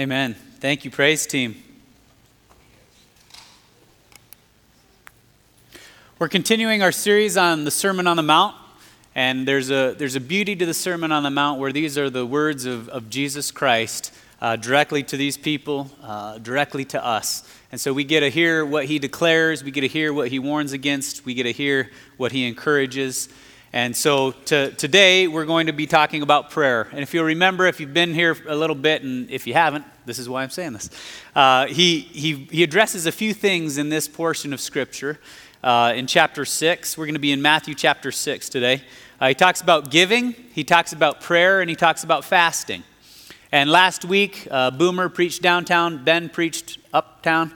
Amen. Thank you, praise team. We're continuing our series on the Sermon on the Mount, and there's a, there's a beauty to the Sermon on the Mount where these are the words of, of Jesus Christ uh, directly to these people, uh, directly to us. And so we get to hear what he declares, we get to hear what he warns against, we get to hear what he encourages. And so to, today we're going to be talking about prayer. And if you'll remember, if you've been here a little bit, and if you haven't, this is why I'm saying this. Uh, he, he, he addresses a few things in this portion of Scripture. Uh, in chapter 6, we're going to be in Matthew chapter 6 today. Uh, he talks about giving, he talks about prayer, and he talks about fasting. And last week, uh, Boomer preached downtown, Ben preached uptown.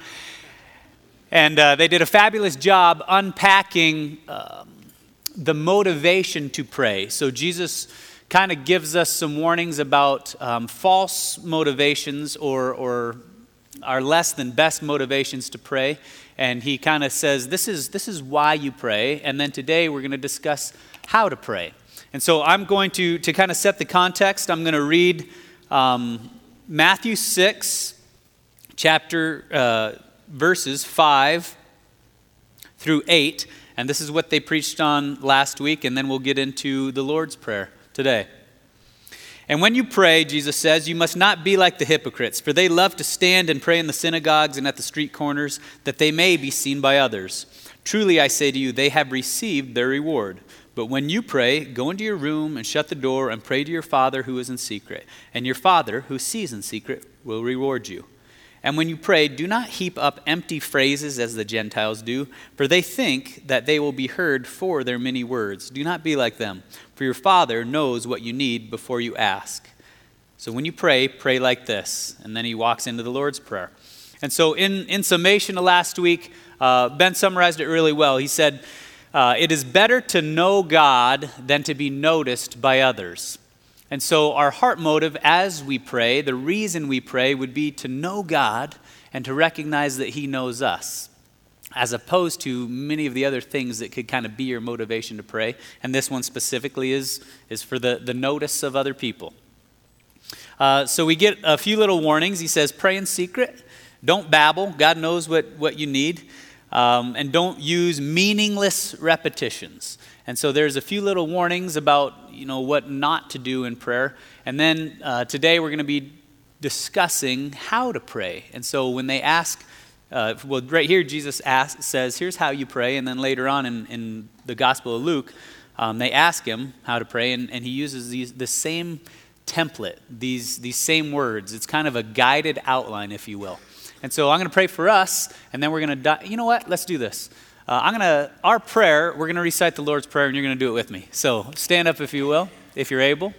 And uh, they did a fabulous job unpacking um, the motivation to pray. So Jesus kind of gives us some warnings about um, false motivations or, or our less than best motivations to pray. And he kind of says, this is, this is why you pray. And then today we're going to discuss how to pray. And so I'm going to, to kind of set the context. I'm going to read um, Matthew 6, chapter, uh, verses 5 through 8. And this is what they preached on last week, and then we'll get into the Lord's Prayer today. And when you pray, Jesus says, you must not be like the hypocrites, for they love to stand and pray in the synagogues and at the street corners, that they may be seen by others. Truly, I say to you, they have received their reward. But when you pray, go into your room and shut the door and pray to your Father who is in secret. And your Father, who sees in secret, will reward you. And when you pray, do not heap up empty phrases as the Gentiles do, for they think that they will be heard for their many words. Do not be like them, for your Father knows what you need before you ask. So when you pray, pray like this. And then he walks into the Lord's Prayer. And so, in, in summation of last week, uh, Ben summarized it really well. He said, uh, It is better to know God than to be noticed by others. And so, our heart motive as we pray, the reason we pray, would be to know God and to recognize that He knows us, as opposed to many of the other things that could kind of be your motivation to pray. And this one specifically is, is for the, the notice of other people. Uh, so, we get a few little warnings. He says, Pray in secret, don't babble. God knows what, what you need. Um, and don't use meaningless repetitions. And so there's a few little warnings about, you know, what not to do in prayer. And then uh, today we're going to be discussing how to pray. And so when they ask, uh, well, right here Jesus asks, says, here's how you pray. And then later on in, in the Gospel of Luke, um, they ask him how to pray, and, and he uses these, the same template, these, these same words. It's kind of a guided outline, if you will. And so I'm going to pray for us, and then we're going to, you know what? Let's do this. Uh, I'm to, our prayer, we're going to recite the Lord's Prayer, and you're going to do it with me. So stand up if you will, if you're able.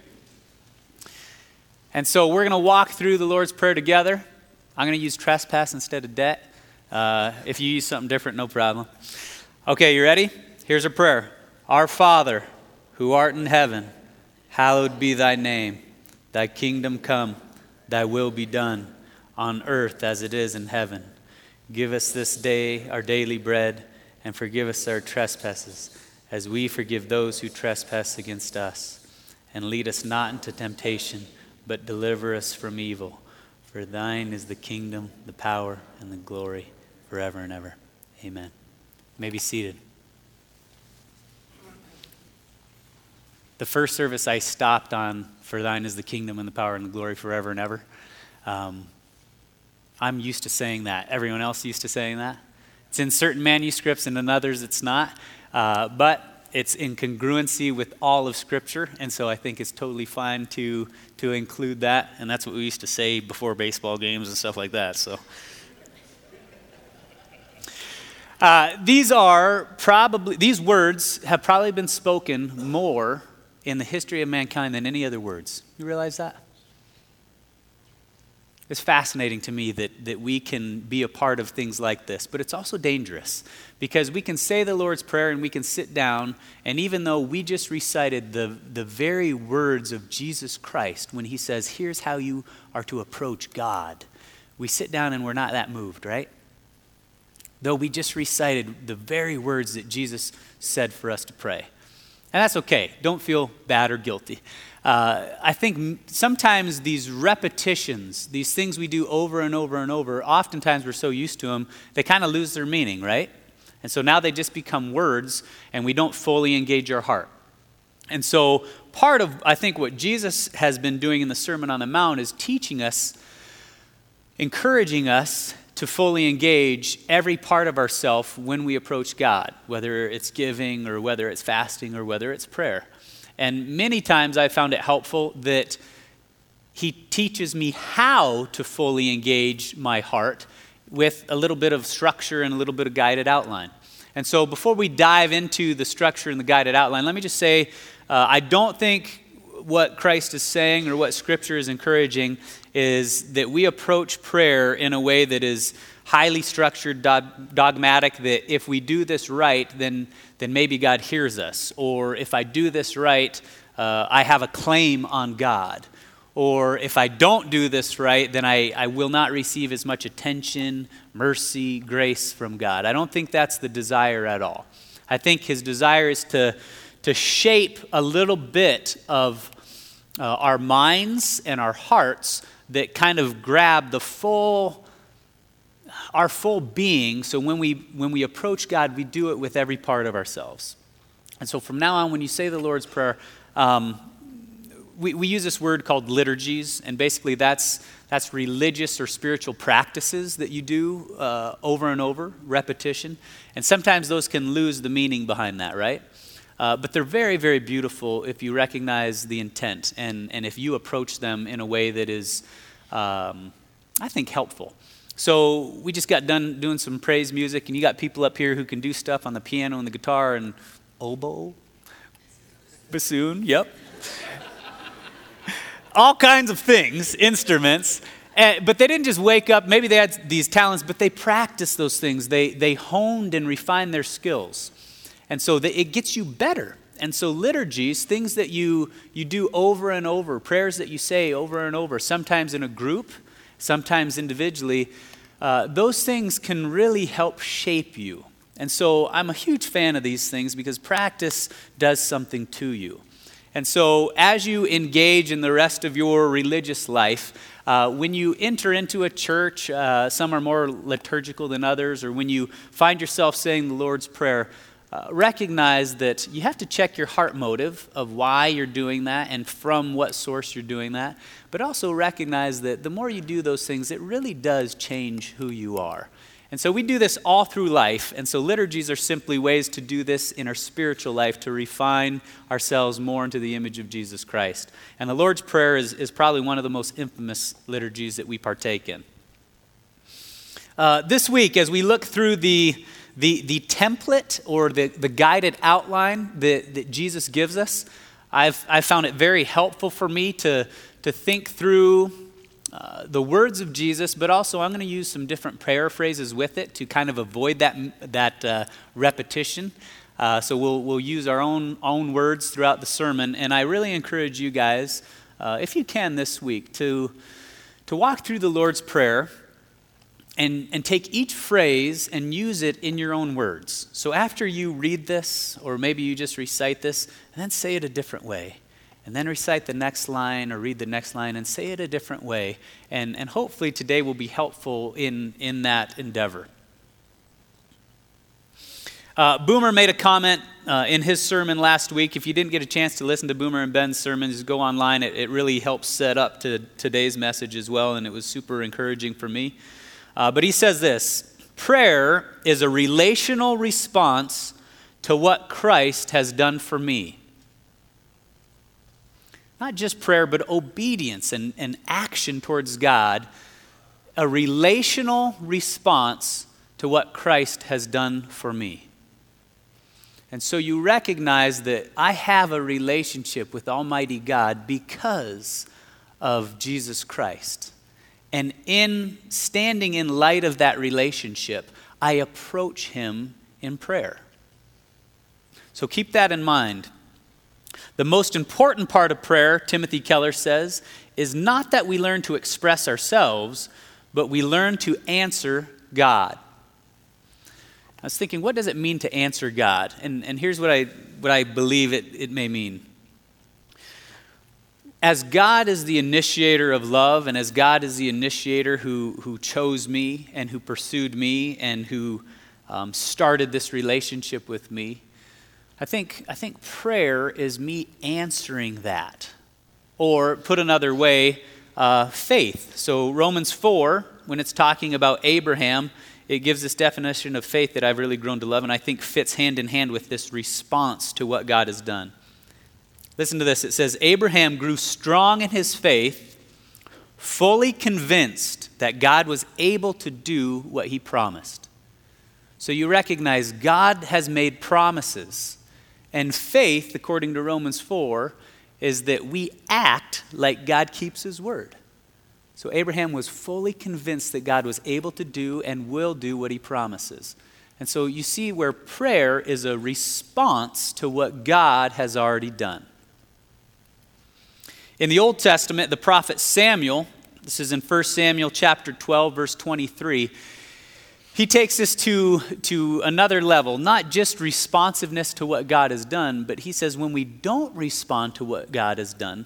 And so we're going to walk through the Lord's Prayer together. I'm going to use trespass instead of debt. Uh, if you use something different, no problem. Okay, you ready? Here's a prayer Our Father, who art in heaven, hallowed be thy name. Thy kingdom come, thy will be done, on earth as it is in heaven. Give us this day our daily bread and forgive us our trespasses, as we forgive those who trespass against us. And lead us not into temptation, but deliver us from evil. For thine is the kingdom, the power, and the glory forever and ever. Amen. You may be seated. The first service I stopped on, For thine is the kingdom and the power and the glory forever and ever. Um, I'm used to saying that. Everyone else used to saying that. It's in certain manuscripts and in others it's not. Uh, but it's in congruency with all of Scripture, and so I think it's totally fine to, to include that. And that's what we used to say before baseball games and stuff like that. So. Uh, these are probably these words have probably been spoken more in the history of mankind than any other words. You realize that? It's fascinating to me that, that we can be a part of things like this, but it's also dangerous because we can say the Lord's Prayer and we can sit down, and even though we just recited the, the very words of Jesus Christ when he says, Here's how you are to approach God, we sit down and we're not that moved, right? Though we just recited the very words that Jesus said for us to pray. And that's okay. Don't feel bad or guilty. Uh, I think sometimes these repetitions, these things we do over and over and over, oftentimes we're so used to them, they kind of lose their meaning, right? And so now they just become words, and we don't fully engage our heart. And so, part of, I think, what Jesus has been doing in the Sermon on the Mount is teaching us, encouraging us to fully engage every part of ourself when we approach God, whether it's giving or whether it's fasting or whether it's prayer. And many times I found it helpful that he teaches me how to fully engage my heart with a little bit of structure and a little bit of guided outline. And so before we dive into the structure and the guided outline, let me just say uh, I don't think what Christ is saying or what Scripture is encouraging is that we approach prayer in a way that is highly structured, dogmatic, that if we do this right, then, then maybe God hears us. Or if I do this right, uh, I have a claim on God. Or if I don't do this right, then I, I will not receive as much attention, mercy, grace from God. I don't think that's the desire at all. I think his desire is to, to shape a little bit of uh, our minds and our hearts that kind of grab the full our full being. So when we when we approach god we do it with every part of ourselves. And so from now on when you say the lord's prayer um, we, we use this word called liturgies. And basically that's that's religious or spiritual practices that you do uh, over and over repetition. And sometimes those can lose the meaning behind that right uh, but they're very, very beautiful if you recognize the intent and, and if you approach them in a way that is, um, I think, helpful. So we just got done doing some praise music, and you got people up here who can do stuff on the piano and the guitar and oboe, bassoon, yep. All kinds of things, instruments. And, but they didn't just wake up, maybe they had these talents, but they practiced those things. They, they honed and refined their skills. And so the, it gets you better. And so liturgies, things that you, you do over and over, prayers that you say over and over, sometimes in a group, sometimes individually, uh, those things can really help shape you. And so I'm a huge fan of these things because practice does something to you. And so as you engage in the rest of your religious life, uh, when you enter into a church, uh, some are more liturgical than others, or when you find yourself saying the Lord's Prayer, uh, recognize that you have to check your heart motive of why you're doing that and from what source you're doing that. But also recognize that the more you do those things, it really does change who you are. And so we do this all through life. And so liturgies are simply ways to do this in our spiritual life to refine ourselves more into the image of Jesus Christ. And the Lord's Prayer is, is probably one of the most infamous liturgies that we partake in. Uh, this week, as we look through the the, the template or the, the guided outline that, that Jesus gives us, I've, I've found it very helpful for me to, to think through uh, the words of Jesus, but also I'm going to use some different paraphrases with it to kind of avoid that, that uh, repetition. Uh, so we'll, we'll use our own, own words throughout the sermon. And I really encourage you guys, uh, if you can this week, to, to walk through the Lord's Prayer and, and take each phrase and use it in your own words. So after you read this, or maybe you just recite this, and then say it a different way. And then recite the next line or read the next line and say it a different way. And, and hopefully today will be helpful in, in that endeavor. Uh, Boomer made a comment uh, in his sermon last week. If you didn't get a chance to listen to Boomer and Ben's sermons, go online. It, it really helps set up to today's message as well, and it was super encouraging for me. Uh, but he says this prayer is a relational response to what Christ has done for me. Not just prayer, but obedience and, and action towards God. A relational response to what Christ has done for me. And so you recognize that I have a relationship with Almighty God because of Jesus Christ. And in standing in light of that relationship, I approach him in prayer. So keep that in mind. The most important part of prayer, Timothy Keller says, is not that we learn to express ourselves, but we learn to answer God. I was thinking, what does it mean to answer God? And, and here's what I, what I believe it, it may mean. As God is the initiator of love, and as God is the initiator who, who chose me and who pursued me and who um, started this relationship with me, I think, I think prayer is me answering that. Or, put another way, uh, faith. So, Romans 4, when it's talking about Abraham, it gives this definition of faith that I've really grown to love and I think fits hand in hand with this response to what God has done. Listen to this it says, Abraham grew strong in his faith, fully convinced that God was able to do what he promised. So you recognize God has made promises. And faith, according to Romans 4, is that we act like God keeps his word. So Abraham was fully convinced that God was able to do and will do what he promises. And so you see where prayer is a response to what God has already done. In the Old Testament, the prophet Samuel, this is in 1 Samuel chapter 12 verse 23, he takes this to, to another level, not just responsiveness to what God has done, but he says when we don't respond to what God has done,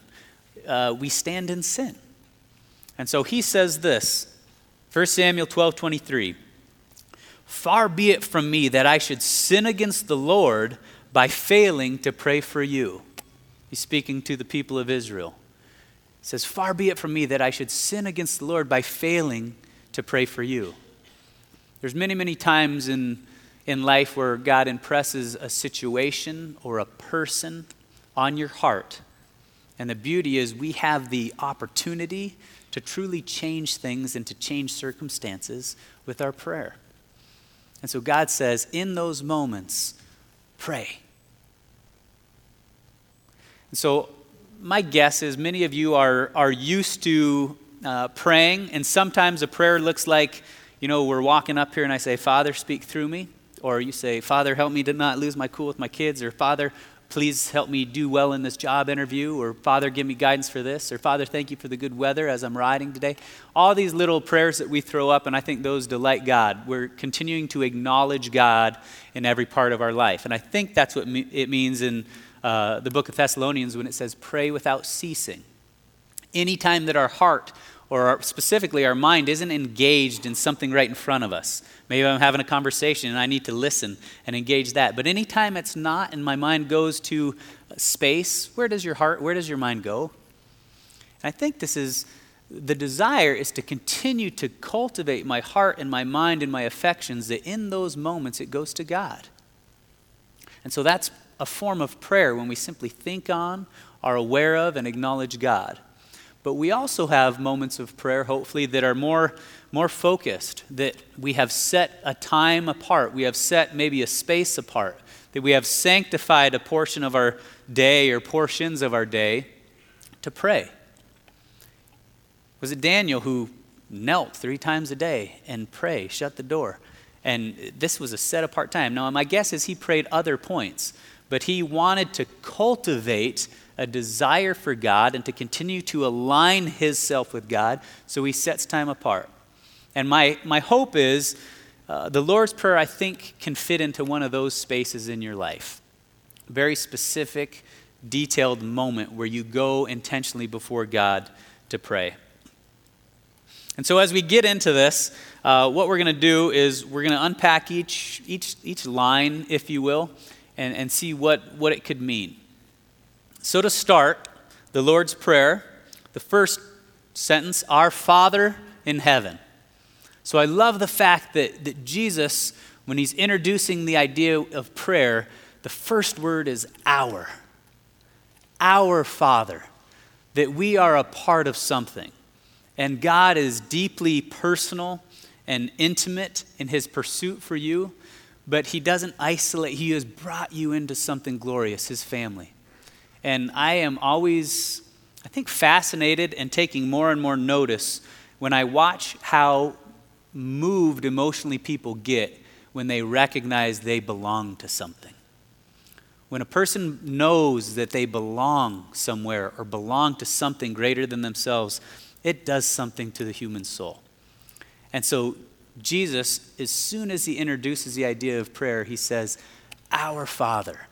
uh, we stand in sin. And so he says this 1 Samuel 12 23. Far be it from me that I should sin against the Lord by failing to pray for you. He's speaking to the people of Israel. Says, Far be it from me that I should sin against the Lord by failing to pray for you. There's many, many times in, in life where God impresses a situation or a person on your heart. And the beauty is we have the opportunity to truly change things and to change circumstances with our prayer. And so God says, in those moments, pray. And so my guess is many of you are, are used to uh, praying, and sometimes a prayer looks like you know, we're walking up here and I say, Father, speak through me. Or you say, Father, help me to not lose my cool with my kids. Or Father, please help me do well in this job interview. Or Father, give me guidance for this. Or Father, thank you for the good weather as I'm riding today. All these little prayers that we throw up, and I think those delight God. We're continuing to acknowledge God in every part of our life. And I think that's what it means in uh, the book of Thessalonians when it says, pray without ceasing. Anytime that our heart or our, specifically our mind isn't engaged in something right in front of us. Maybe I'm having a conversation and I need to listen and engage that. But anytime it's not and my mind goes to space, where does your heart, where does your mind go? And I think this is the desire is to continue to cultivate my heart and my mind and my affections that in those moments it goes to God. And so that's a form of prayer when we simply think on, are aware of, and acknowledge God. But we also have moments of prayer, hopefully, that are more, more focused, that we have set a time apart. We have set maybe a space apart, that we have sanctified a portion of our day or portions of our day to pray. Was it Daniel who knelt three times a day and pray, shut the door? And this was a set apart time. Now, my guess is he prayed other points, but he wanted to cultivate a desire for God and to continue to align his self with God, so he sets time apart. And my, my hope is uh, the Lord's Prayer, I think, can fit into one of those spaces in your life. Very specific, detailed moment where you go intentionally before God to pray. And so, as we get into this, uh, what we're going to do is we're going to unpack each, each, each line, if you will, and, and see what, what it could mean. So, to start, the Lord's Prayer, the first sentence, Our Father in heaven. So, I love the fact that, that Jesus, when he's introducing the idea of prayer, the first word is our. Our Father. That we are a part of something. And God is deeply personal and intimate in his pursuit for you, but he doesn't isolate, he has brought you into something glorious, his family. And I am always, I think, fascinated and taking more and more notice when I watch how moved emotionally people get when they recognize they belong to something. When a person knows that they belong somewhere or belong to something greater than themselves, it does something to the human soul. And so Jesus, as soon as he introduces the idea of prayer, he says, Our Father.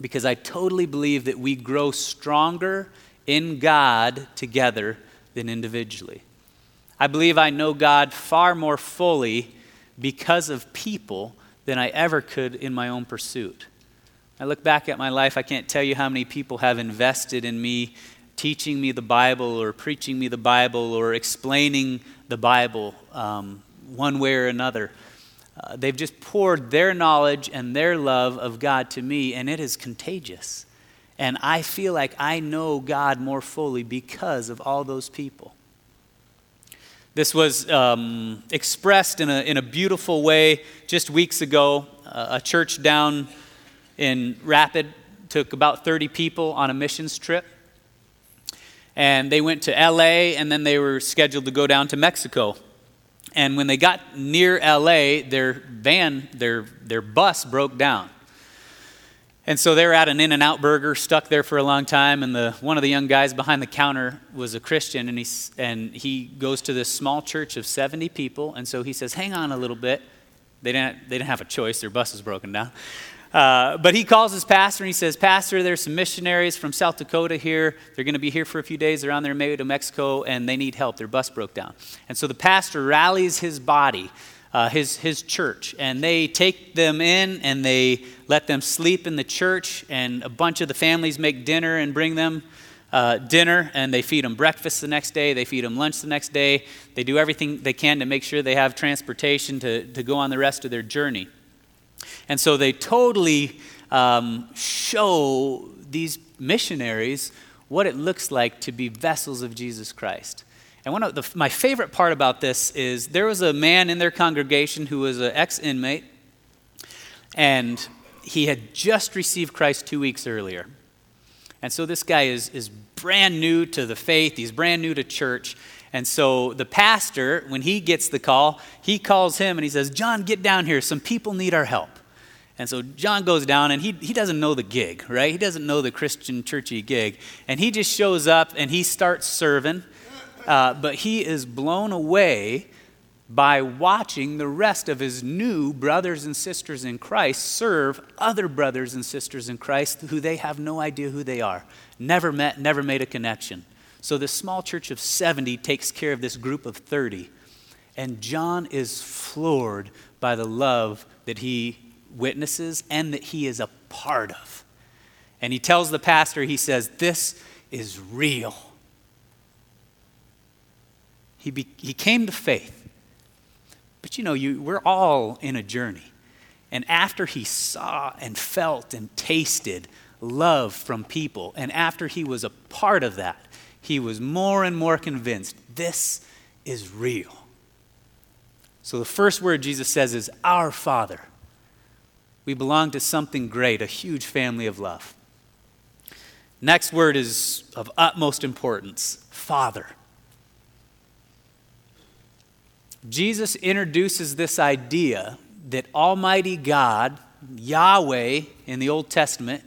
Because I totally believe that we grow stronger in God together than individually. I believe I know God far more fully because of people than I ever could in my own pursuit. I look back at my life, I can't tell you how many people have invested in me, teaching me the Bible or preaching me the Bible or explaining the Bible um, one way or another. Uh, they've just poured their knowledge and their love of God to me, and it is contagious. And I feel like I know God more fully because of all those people. This was um, expressed in a, in a beautiful way just weeks ago. Uh, a church down in Rapid took about 30 people on a missions trip. And they went to LA and then they were scheduled to go down to Mexico. And when they got near LA, their van, their, their bus broke down. And so they were at an In N Out burger, stuck there for a long time. And the, one of the young guys behind the counter was a Christian, and he, and he goes to this small church of 70 people. And so he says, Hang on a little bit. They didn't, they didn't have a choice, their bus was broken down. Uh, but he calls his pastor and he says, Pastor, there's some missionaries from South Dakota here. They're going to be here for a few days. They're on their way to Mexico and they need help. Their bus broke down. And so the pastor rallies his body, uh, his, his church, and they take them in and they let them sleep in the church. And a bunch of the families make dinner and bring them uh, dinner and they feed them breakfast the next day. They feed them lunch the next day. They do everything they can to make sure they have transportation to, to go on the rest of their journey. And so they totally um, show these missionaries what it looks like to be vessels of Jesus Christ. And one of the, my favorite part about this is there was a man in their congregation who was an ex inmate, and he had just received Christ two weeks earlier. And so this guy is, is brand new to the faith, he's brand new to church. And so the pastor, when he gets the call, he calls him and he says, John, get down here. Some people need our help. And so John goes down and he, he doesn't know the gig, right? He doesn't know the Christian churchy gig. And he just shows up and he starts serving. Uh, but he is blown away by watching the rest of his new brothers and sisters in Christ serve other brothers and sisters in Christ who they have no idea who they are, never met, never made a connection. So this small church of 70 takes care of this group of 30. And John is floored by the love that he witnesses and that he is a part of. And he tells the pastor, he says, This is real. He, be, he came to faith. But you know, you, we're all in a journey. And after he saw and felt and tasted love from people, and after he was a part of that, he was more and more convinced this is real. So the first word Jesus says is, Our Father. We belong to something great, a huge family of love. Next word is of utmost importance Father. Jesus introduces this idea that Almighty God, Yahweh in the Old Testament,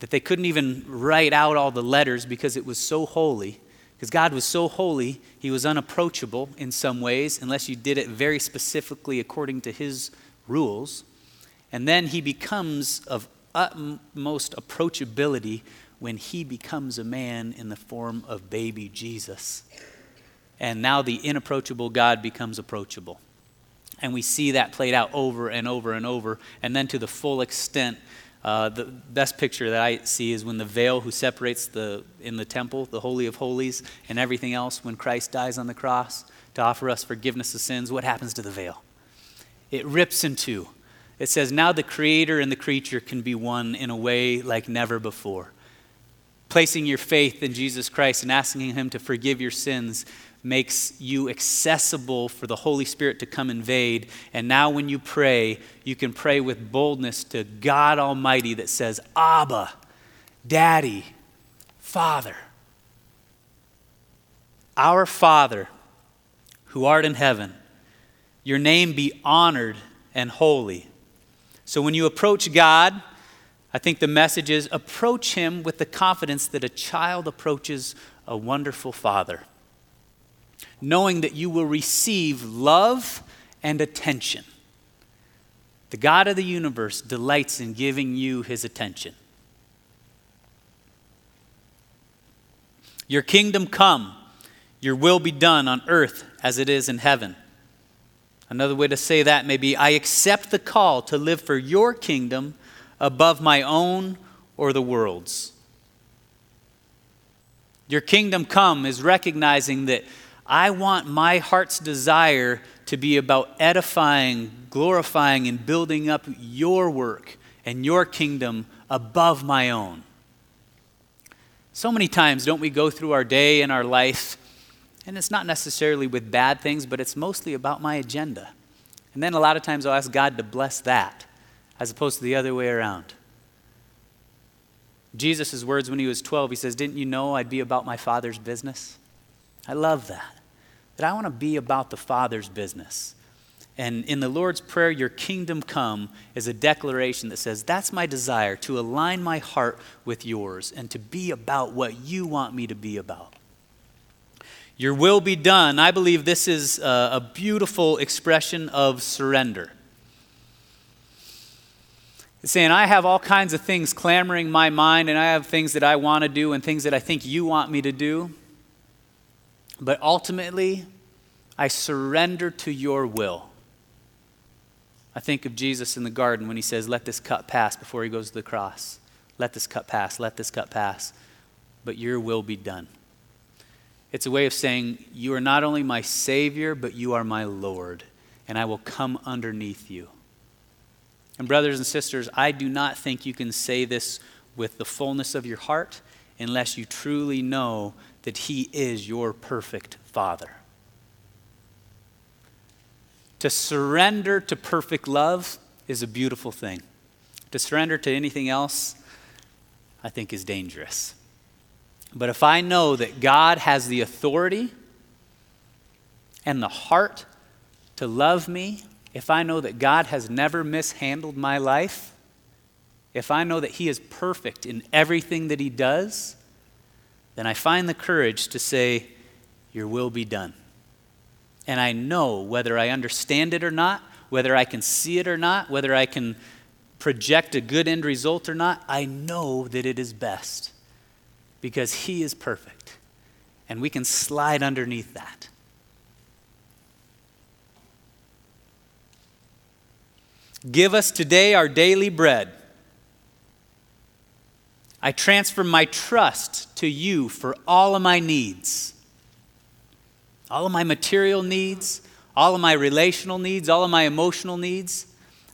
that they couldn't even write out all the letters because it was so holy. Because God was so holy, he was unapproachable in some ways, unless you did it very specifically according to his rules. And then he becomes of utmost approachability when he becomes a man in the form of baby Jesus. And now the inapproachable God becomes approachable. And we see that played out over and over and over. And then to the full extent, uh, the best picture that I see is when the veil who separates the in the temple, the holy of holies, and everything else, when Christ dies on the cross to offer us forgiveness of sins, what happens to the veil? It rips in two it says, Now the creator and the creature can be one in a way like never before. Placing your faith in Jesus Christ and asking Him to forgive your sins makes you accessible for the Holy Spirit to come invade. And now, when you pray, you can pray with boldness to God Almighty that says, Abba, Daddy, Father. Our Father, who art in heaven, your name be honored and holy. So when you approach God, I think the message is approach Him with the confidence that a child approaches a wonderful father, knowing that you will receive love and attention. The God of the universe delights in giving you his attention. Your kingdom come, your will be done on earth as it is in heaven. Another way to say that may be I accept the call to live for your kingdom above my own or the world's. Your kingdom come is recognizing that I want my heart's desire to be about edifying, glorifying, and building up your work and your kingdom above my own. So many times, don't we go through our day and our life, and it's not necessarily with bad things, but it's mostly about my agenda. And then a lot of times I'll ask God to bless that, as opposed to the other way around. Jesus' words when he was 12, he says, Didn't you know I'd be about my Father's business? I love that. That I want to be about the Father's business. And in the Lord's Prayer, your kingdom come is a declaration that says, That's my desire to align my heart with yours and to be about what you want me to be about. Your will be done. I believe this is a, beautiful expression of surrender. It's saying, I have all kinds of things clamoring my mind, and I have things that I want to do and things that I think you want me to do. But ultimately, I surrender to your will. I think of Jesus in the garden when he says, Let this cup pass before he goes to the cross. Let this cup pass, let this cup pass, but your will be done. It's a way of saying, You are not only my Savior, but you are my Lord, and I will come underneath you. And, brothers and sisters, I do not think you can say this with the fullness of your heart unless you truly know that He is your perfect Father. To surrender to perfect love is a beautiful thing. To surrender to anything else, I think, is dangerous. But if I know that God has the authority and the heart to love me, if I know that God has never mishandled my life, if I know that He is perfect in everything that He does, then I find the courage to say, Your will be done. And I know whether I understand it or not, whether I can see it or not, whether I can project a good end result or not, I know that it is best because He is perfect. And we can slide underneath that. Give us today our daily bread. I transfer my trust to you for all of my needs all of my material needs, all of my relational needs, all of my emotional needs.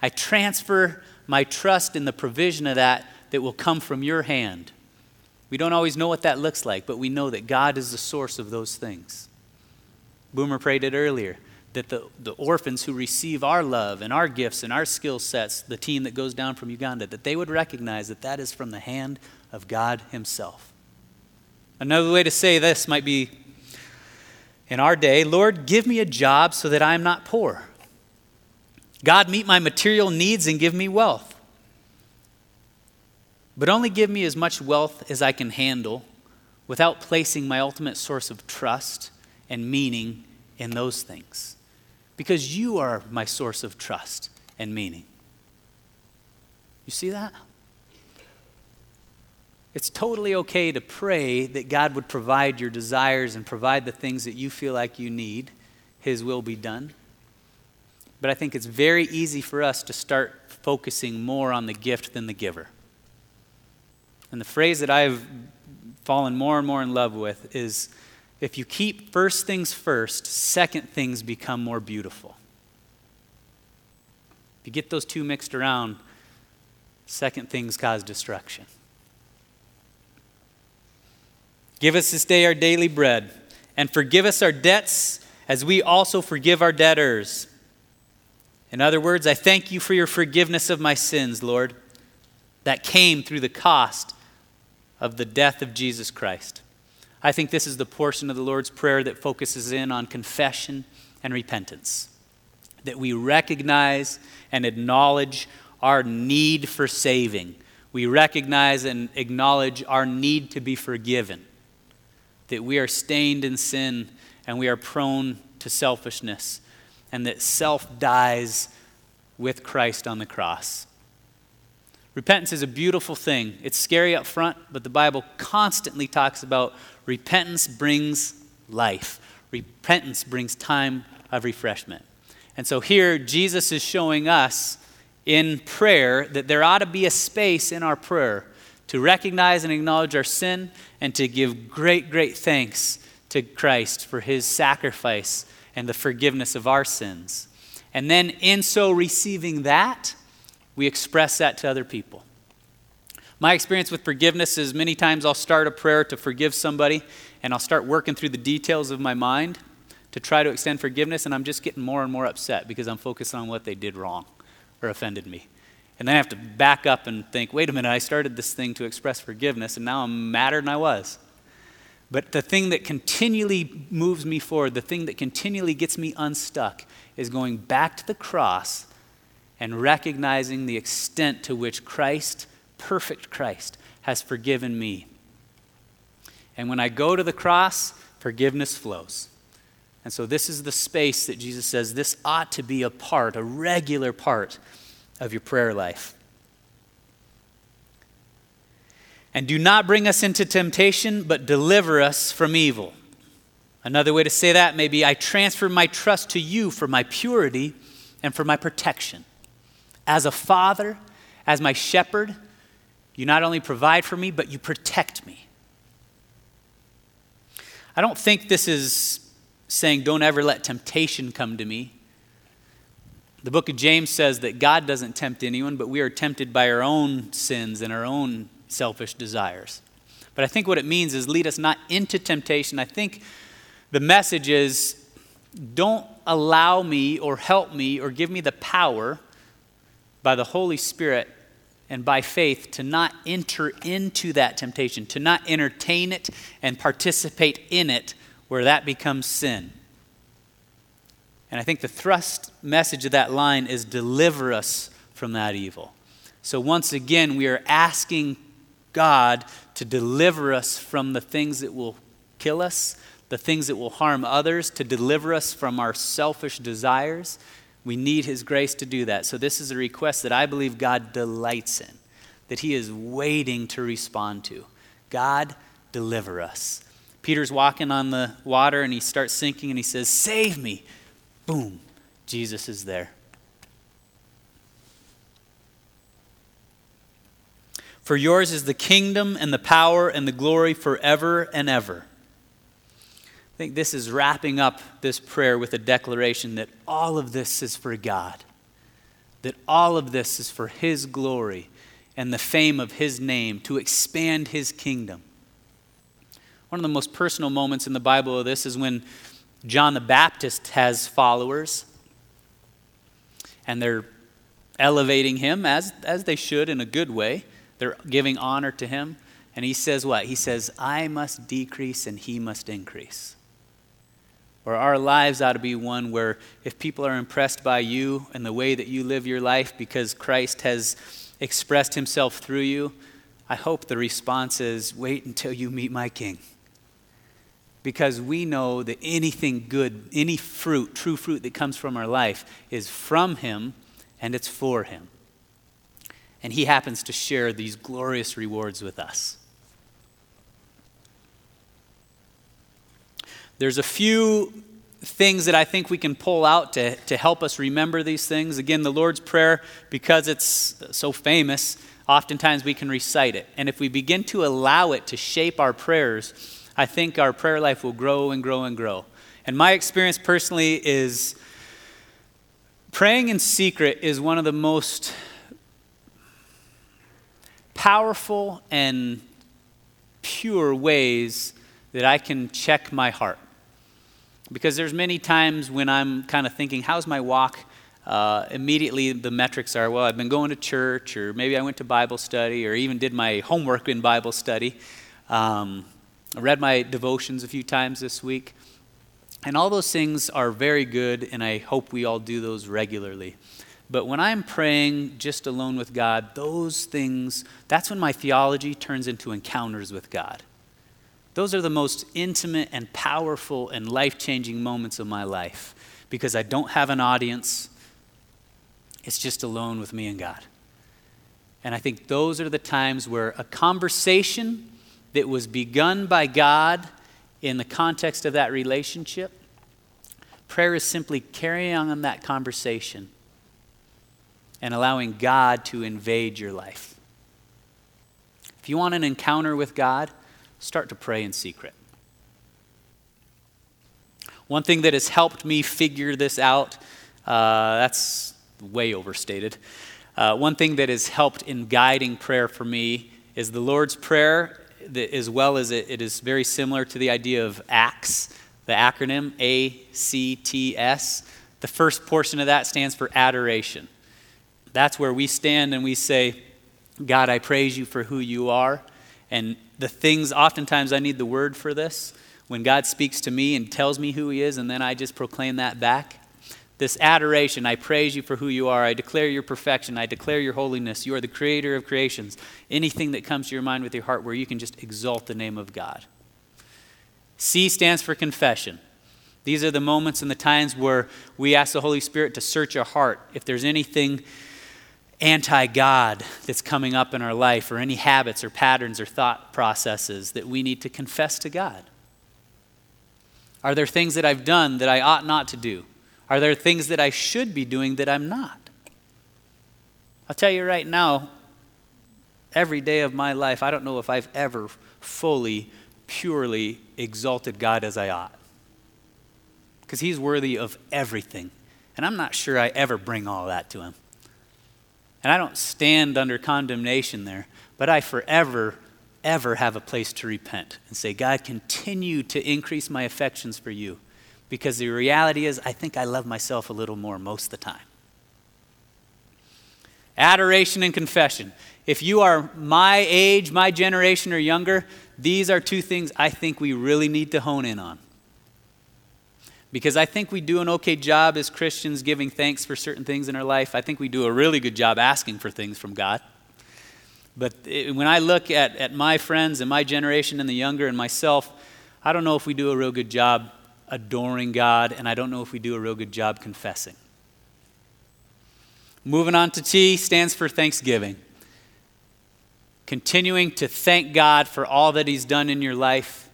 I transfer my trust in the provision of that that will come from your hand. We don't always know what that looks like, but we know that God is the source of those things. Boomer prayed it earlier that the, the orphans who receive our love and our gifts and our skill sets, the team that goes down from Uganda, that they would recognize that that is from the hand of God Himself. Another way to say this might be in our day Lord, give me a job so that I am not poor. God, meet my material needs and give me wealth. But only give me as much wealth as I can handle without placing my ultimate source of trust and meaning in those things. Because you are my source of trust and meaning. You see that? It's totally okay to pray that God would provide your desires and provide the things that you feel like you need. His will be done. But I think it's very easy for us to start focusing more on the gift than the giver. And the phrase that I've fallen more and more in love with is if you keep first things first, second things become more beautiful. If you get those two mixed around, second things cause destruction. Give us this day our daily bread, and forgive us our debts as we also forgive our debtors. In other words, I thank you for your forgiveness of my sins, Lord, that came through the cost of the death of Jesus Christ. I think this is the portion of the Lord's Prayer that focuses in on confession and repentance. That we recognize and acknowledge our need for saving. We recognize and acknowledge our need to be forgiven that we are stained in sin and we are prone to selfishness. and that self dies with Christ on the cross. Repentance is a beautiful thing. It's scary up front, but the Bible constantly talks about repentance brings life. Repentance brings time of refreshment. And so here, Jesus is showing us in prayer that there ought to be a space in our prayer to recognize and acknowledge our sin and to give great, great thanks to Christ for his sacrifice and the forgiveness of our sins. And then, in so receiving that, we express that to other people. My experience with forgiveness is many times I'll start a prayer to forgive somebody, and I'll start working through the details of my mind to try to extend forgiveness, and I'm just getting more and more upset because I'm focused on what they did wrong or offended me. And then I have to back up and think, wait a minute, I started this thing to express forgiveness, and now I'm madder than I was. But the thing that continually moves me forward, the thing that continually gets me unstuck, is going back to the cross and recognizing the extent to which Christ, perfect Christ, has forgiven me. And when I go to the cross, forgiveness flows. And so, this is the space that Jesus says this ought to be a part, a regular part of your prayer life. And do not bring us into temptation, but deliver us from evil. Another way to say that may be I transfer my trust to you for my purity and for my protection. As a father, as my shepherd, you not only provide for me, but you protect me. I don't think this is saying, don't ever let temptation come to me. The book of James says that God doesn't tempt anyone, but we are tempted by our own sins and our own selfish desires. But I think what it means is lead us not into temptation. I think the message is don't allow me or help me or give me the power by the Holy Spirit and by faith to not enter into that temptation, to not entertain it and participate in it where that becomes sin. And I think the thrust message of that line is deliver us from that evil. So once again, we are asking God to deliver us from the things that will kill us, the things that will harm others, to deliver us from our selfish desires. We need His grace to do that. So, this is a request that I believe God delights in, that He is waiting to respond to. God, deliver us. Peter's walking on the water and he starts sinking and he says, Save me. Boom, Jesus is there. For yours is the kingdom and the power and the glory forever and ever. I think this is wrapping up this prayer with a declaration that all of this is for God, that all of this is for His glory and the fame of His name, to expand His kingdom. One of the most personal moments in the Bible of this is when John the Baptist has followers, and they're elevating him as, as they should in a good way. They're giving honor to him. And he says what? He says, I must decrease and he must increase. Or our lives ought to be one where if people are impressed by you and the way that you live your life because Christ has expressed himself through you, I hope the response is wait until you meet my king. Because we know that anything good, any fruit, true fruit that comes from our life, is from him and it's for him and he happens to share these glorious rewards with us. There's a few things that I think we can pull out to, to help us remember these things. Again, the Lord's Prayer, because it's so famous, oftentimes we can recite it. And if we begin to allow it to shape our prayers, I think our prayer life will grow and grow and grow. And my experience personally is praying in secret is one of the most powerful and pure ways that I can check my heart. Because there's many times when I'm kind of thinking, how's my walk? Uh, immediately the metrics are, well, I've been going to church, or maybe I went to Bible study, or even did my homework in Bible study. Um, I read my devotions a few times this week. And all those things are very good, and I hope we all do those regularly. But when I'm praying just alone with God, those things, that's when my theology turns into encounters with God. Those are the most intimate and powerful and life changing moments of my life because I don't have an audience. It's just alone with me and God. And I think those are the times where a conversation that was begun by God in the context of that relationship, prayer is simply carrying on that conversation and allowing God to invade your life. If you want an encounter with God, start to pray in secret. One thing that has helped me figure this out, uh, that's way overstated. Uh, one thing that has helped in guiding prayer for me is the Lord's Prayer, as well as it, it is very similar to the idea of ACTS, the acronym A C T S. The first portion of that stands for adoration. That's where we stand and we say, God, I praise you for who you are. And the things, oftentimes, I need the word for this. When God speaks to me and tells me who he is, and then I just proclaim that back this adoration. I praise you for who you are. I declare your perfection. I declare your holiness. You are the creator of creations. Anything that comes to your mind with your heart where you can just exalt the name of God. C stands for confession. These are the moments and the times where we ask the Holy Spirit to search our heart. If there's anything anti God that's coming up in our life, or any habits or patterns or thought processes that we need to confess to God. Are there things that I've done that I ought not to do? Are there things that I should be doing that I'm not? I'll tell you right now, every day of my life, I don't know if I've ever fully, purely exalted God as I ought. Because He's worthy of everything. And I'm not sure I ever bring all that to Him. And I don't stand under condemnation there, but I forever, ever have a place to repent and say, God, continue to increase my affections for you. Because the reality is, I think I love myself a little more most of the time. Adoration and confession. If you are my age, my generation, or younger, these are two things I think we really need to hone in on. Because I think we do an okay job as Christians giving thanks for certain things in our life. I think we do a really good job asking for things from God. But it, when I look at, at my friends and my generation and the younger and myself, I don't know if we do a real good job adoring God, and I don't know if we do a real good job confessing. Moving on to T stands for thanksgiving. Continuing to thank God for all that He's done in your life,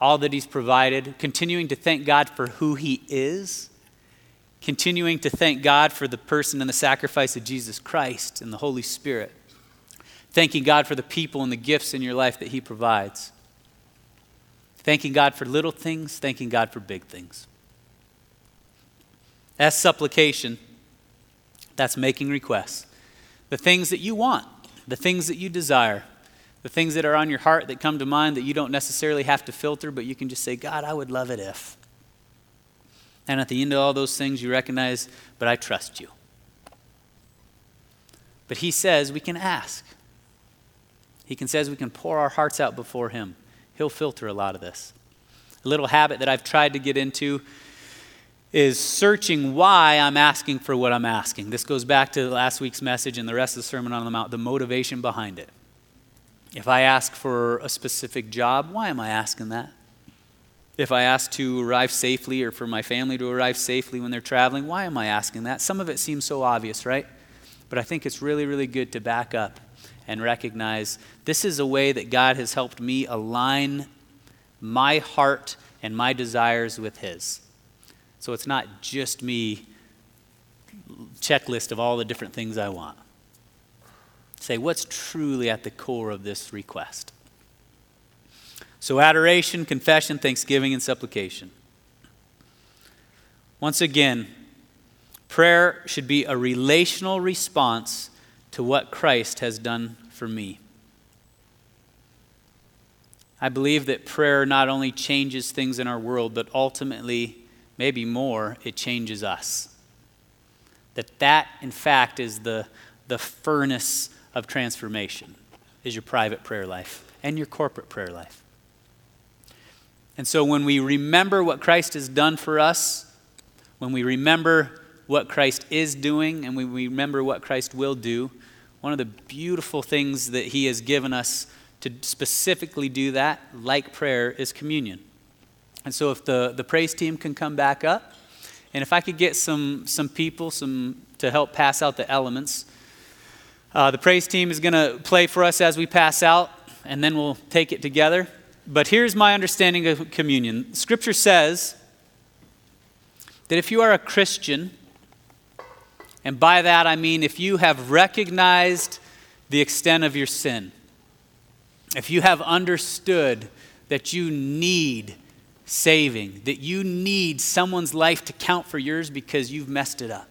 all that He's provided, continuing to thank God for who He is, continuing to thank God for the person and the sacrifice of Jesus Christ and the Holy Spirit, thanking God for the people and the gifts in your life that He provides. Thanking God for little things, thanking God for big things. As supplication, that's making requests. The things that you want, the things that you desire, the things that are on your heart that come to mind that you don't necessarily have to filter, but you can just say, God, I would love it if. And at the end of all those things, you recognize, but I trust you. But he says we can ask. He can says we can pour our hearts out before him. He'll filter a lot of this. A little habit that I've tried to get into is searching why I'm asking for what I'm asking. This goes back to last week's message and the rest of the Sermon on the Mount, the motivation behind it. If I ask for a specific job, why am I asking that? If I ask to arrive safely or for my family to arrive safely when they're traveling, why am I asking that? Some of it seems so obvious, right? But I think it's really, really good to back up and recognize this is a way that God has helped me align my heart and my desires with His. So it's not just me checklist of all the different things I want. Say, what's truly at the core of this request? So, adoration, confession, thanksgiving, and supplication. Once again, prayer should be a relational response to what Christ has done for me. I believe that prayer not only changes things in our world, but ultimately, maybe more, it changes us. That that, in fact, is the, the furnace of transformation, is your private prayer life and your corporate prayer life. And so when we remember what Christ has done for us, when we remember what Christ is doing, and we remember what Christ will do, one of the beautiful things that He has given us to specifically do that, like prayer, is communion. And so, if the, the praise team can come back up, And if I could get some, some people some, to help pass out the elements. Uh, the praise team is going to play for us as we pass out, and then we'll take it together. But here's my understanding of communion Scripture says that if you are a Christian, and by that I mean if you have recognized the extent of your sin, if you have understood that you need saving, that you need someone's life to count for yours because you've messed it up.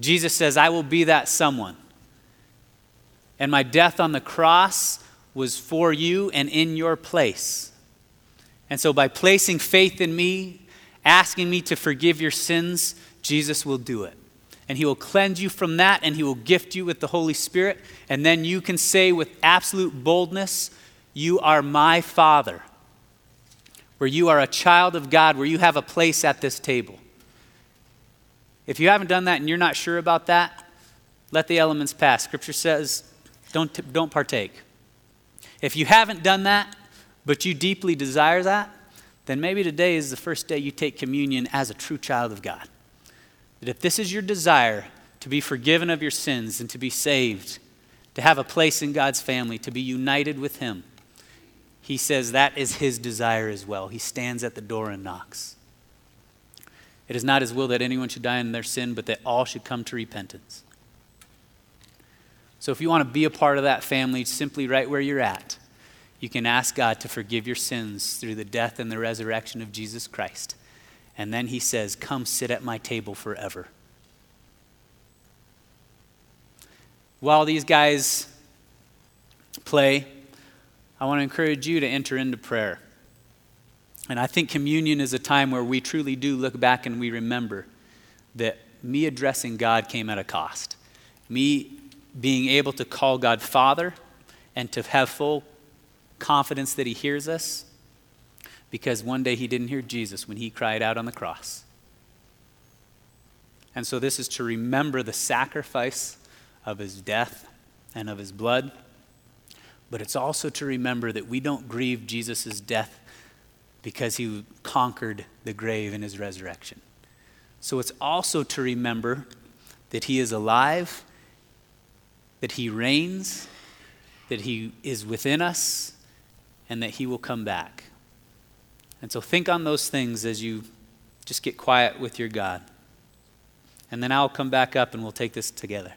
Jesus says, I will be that someone. And my death on the cross was for you and in your place. And so, by placing faith in me, asking me to forgive your sins, Jesus will do it. And he will cleanse you from that, and he will gift you with the Holy Spirit. And then you can say with absolute boldness, You are my Father, where you are a child of God, where you have a place at this table. If you haven't done that and you're not sure about that, let the elements pass. Scripture says, don't, don't partake. If you haven't done that, but you deeply desire that, then maybe today is the first day you take communion as a true child of God. That if this is your desire to be forgiven of your sins and to be saved, to have a place in God's family, to be united with Him, He says that is His desire as well. He stands at the door and knocks. It is not His will that anyone should die in their sin, but that all should come to repentance. So if you want to be a part of that family, simply right where you're at, you can ask God to forgive your sins through the death and the resurrection of Jesus Christ. And then he says, Come sit at my table forever. While these guys play, I want to encourage you to enter into prayer. And I think communion is a time where we truly do look back and we remember that me addressing God came at a cost. Me being able to call God Father and to have full confidence that He hears us because one day He didn't hear Jesus when He cried out on the cross. And so this is to remember the sacrifice of His death and of His blood, but it's also to remember that we don't grieve Jesus' death because He conquered the grave in His resurrection. So it's also to remember that He is alive that He reigns, that He is within us, and that He will come back. And so think on those things as you just get quiet with your God. And then I'll come back up and we'll take this together.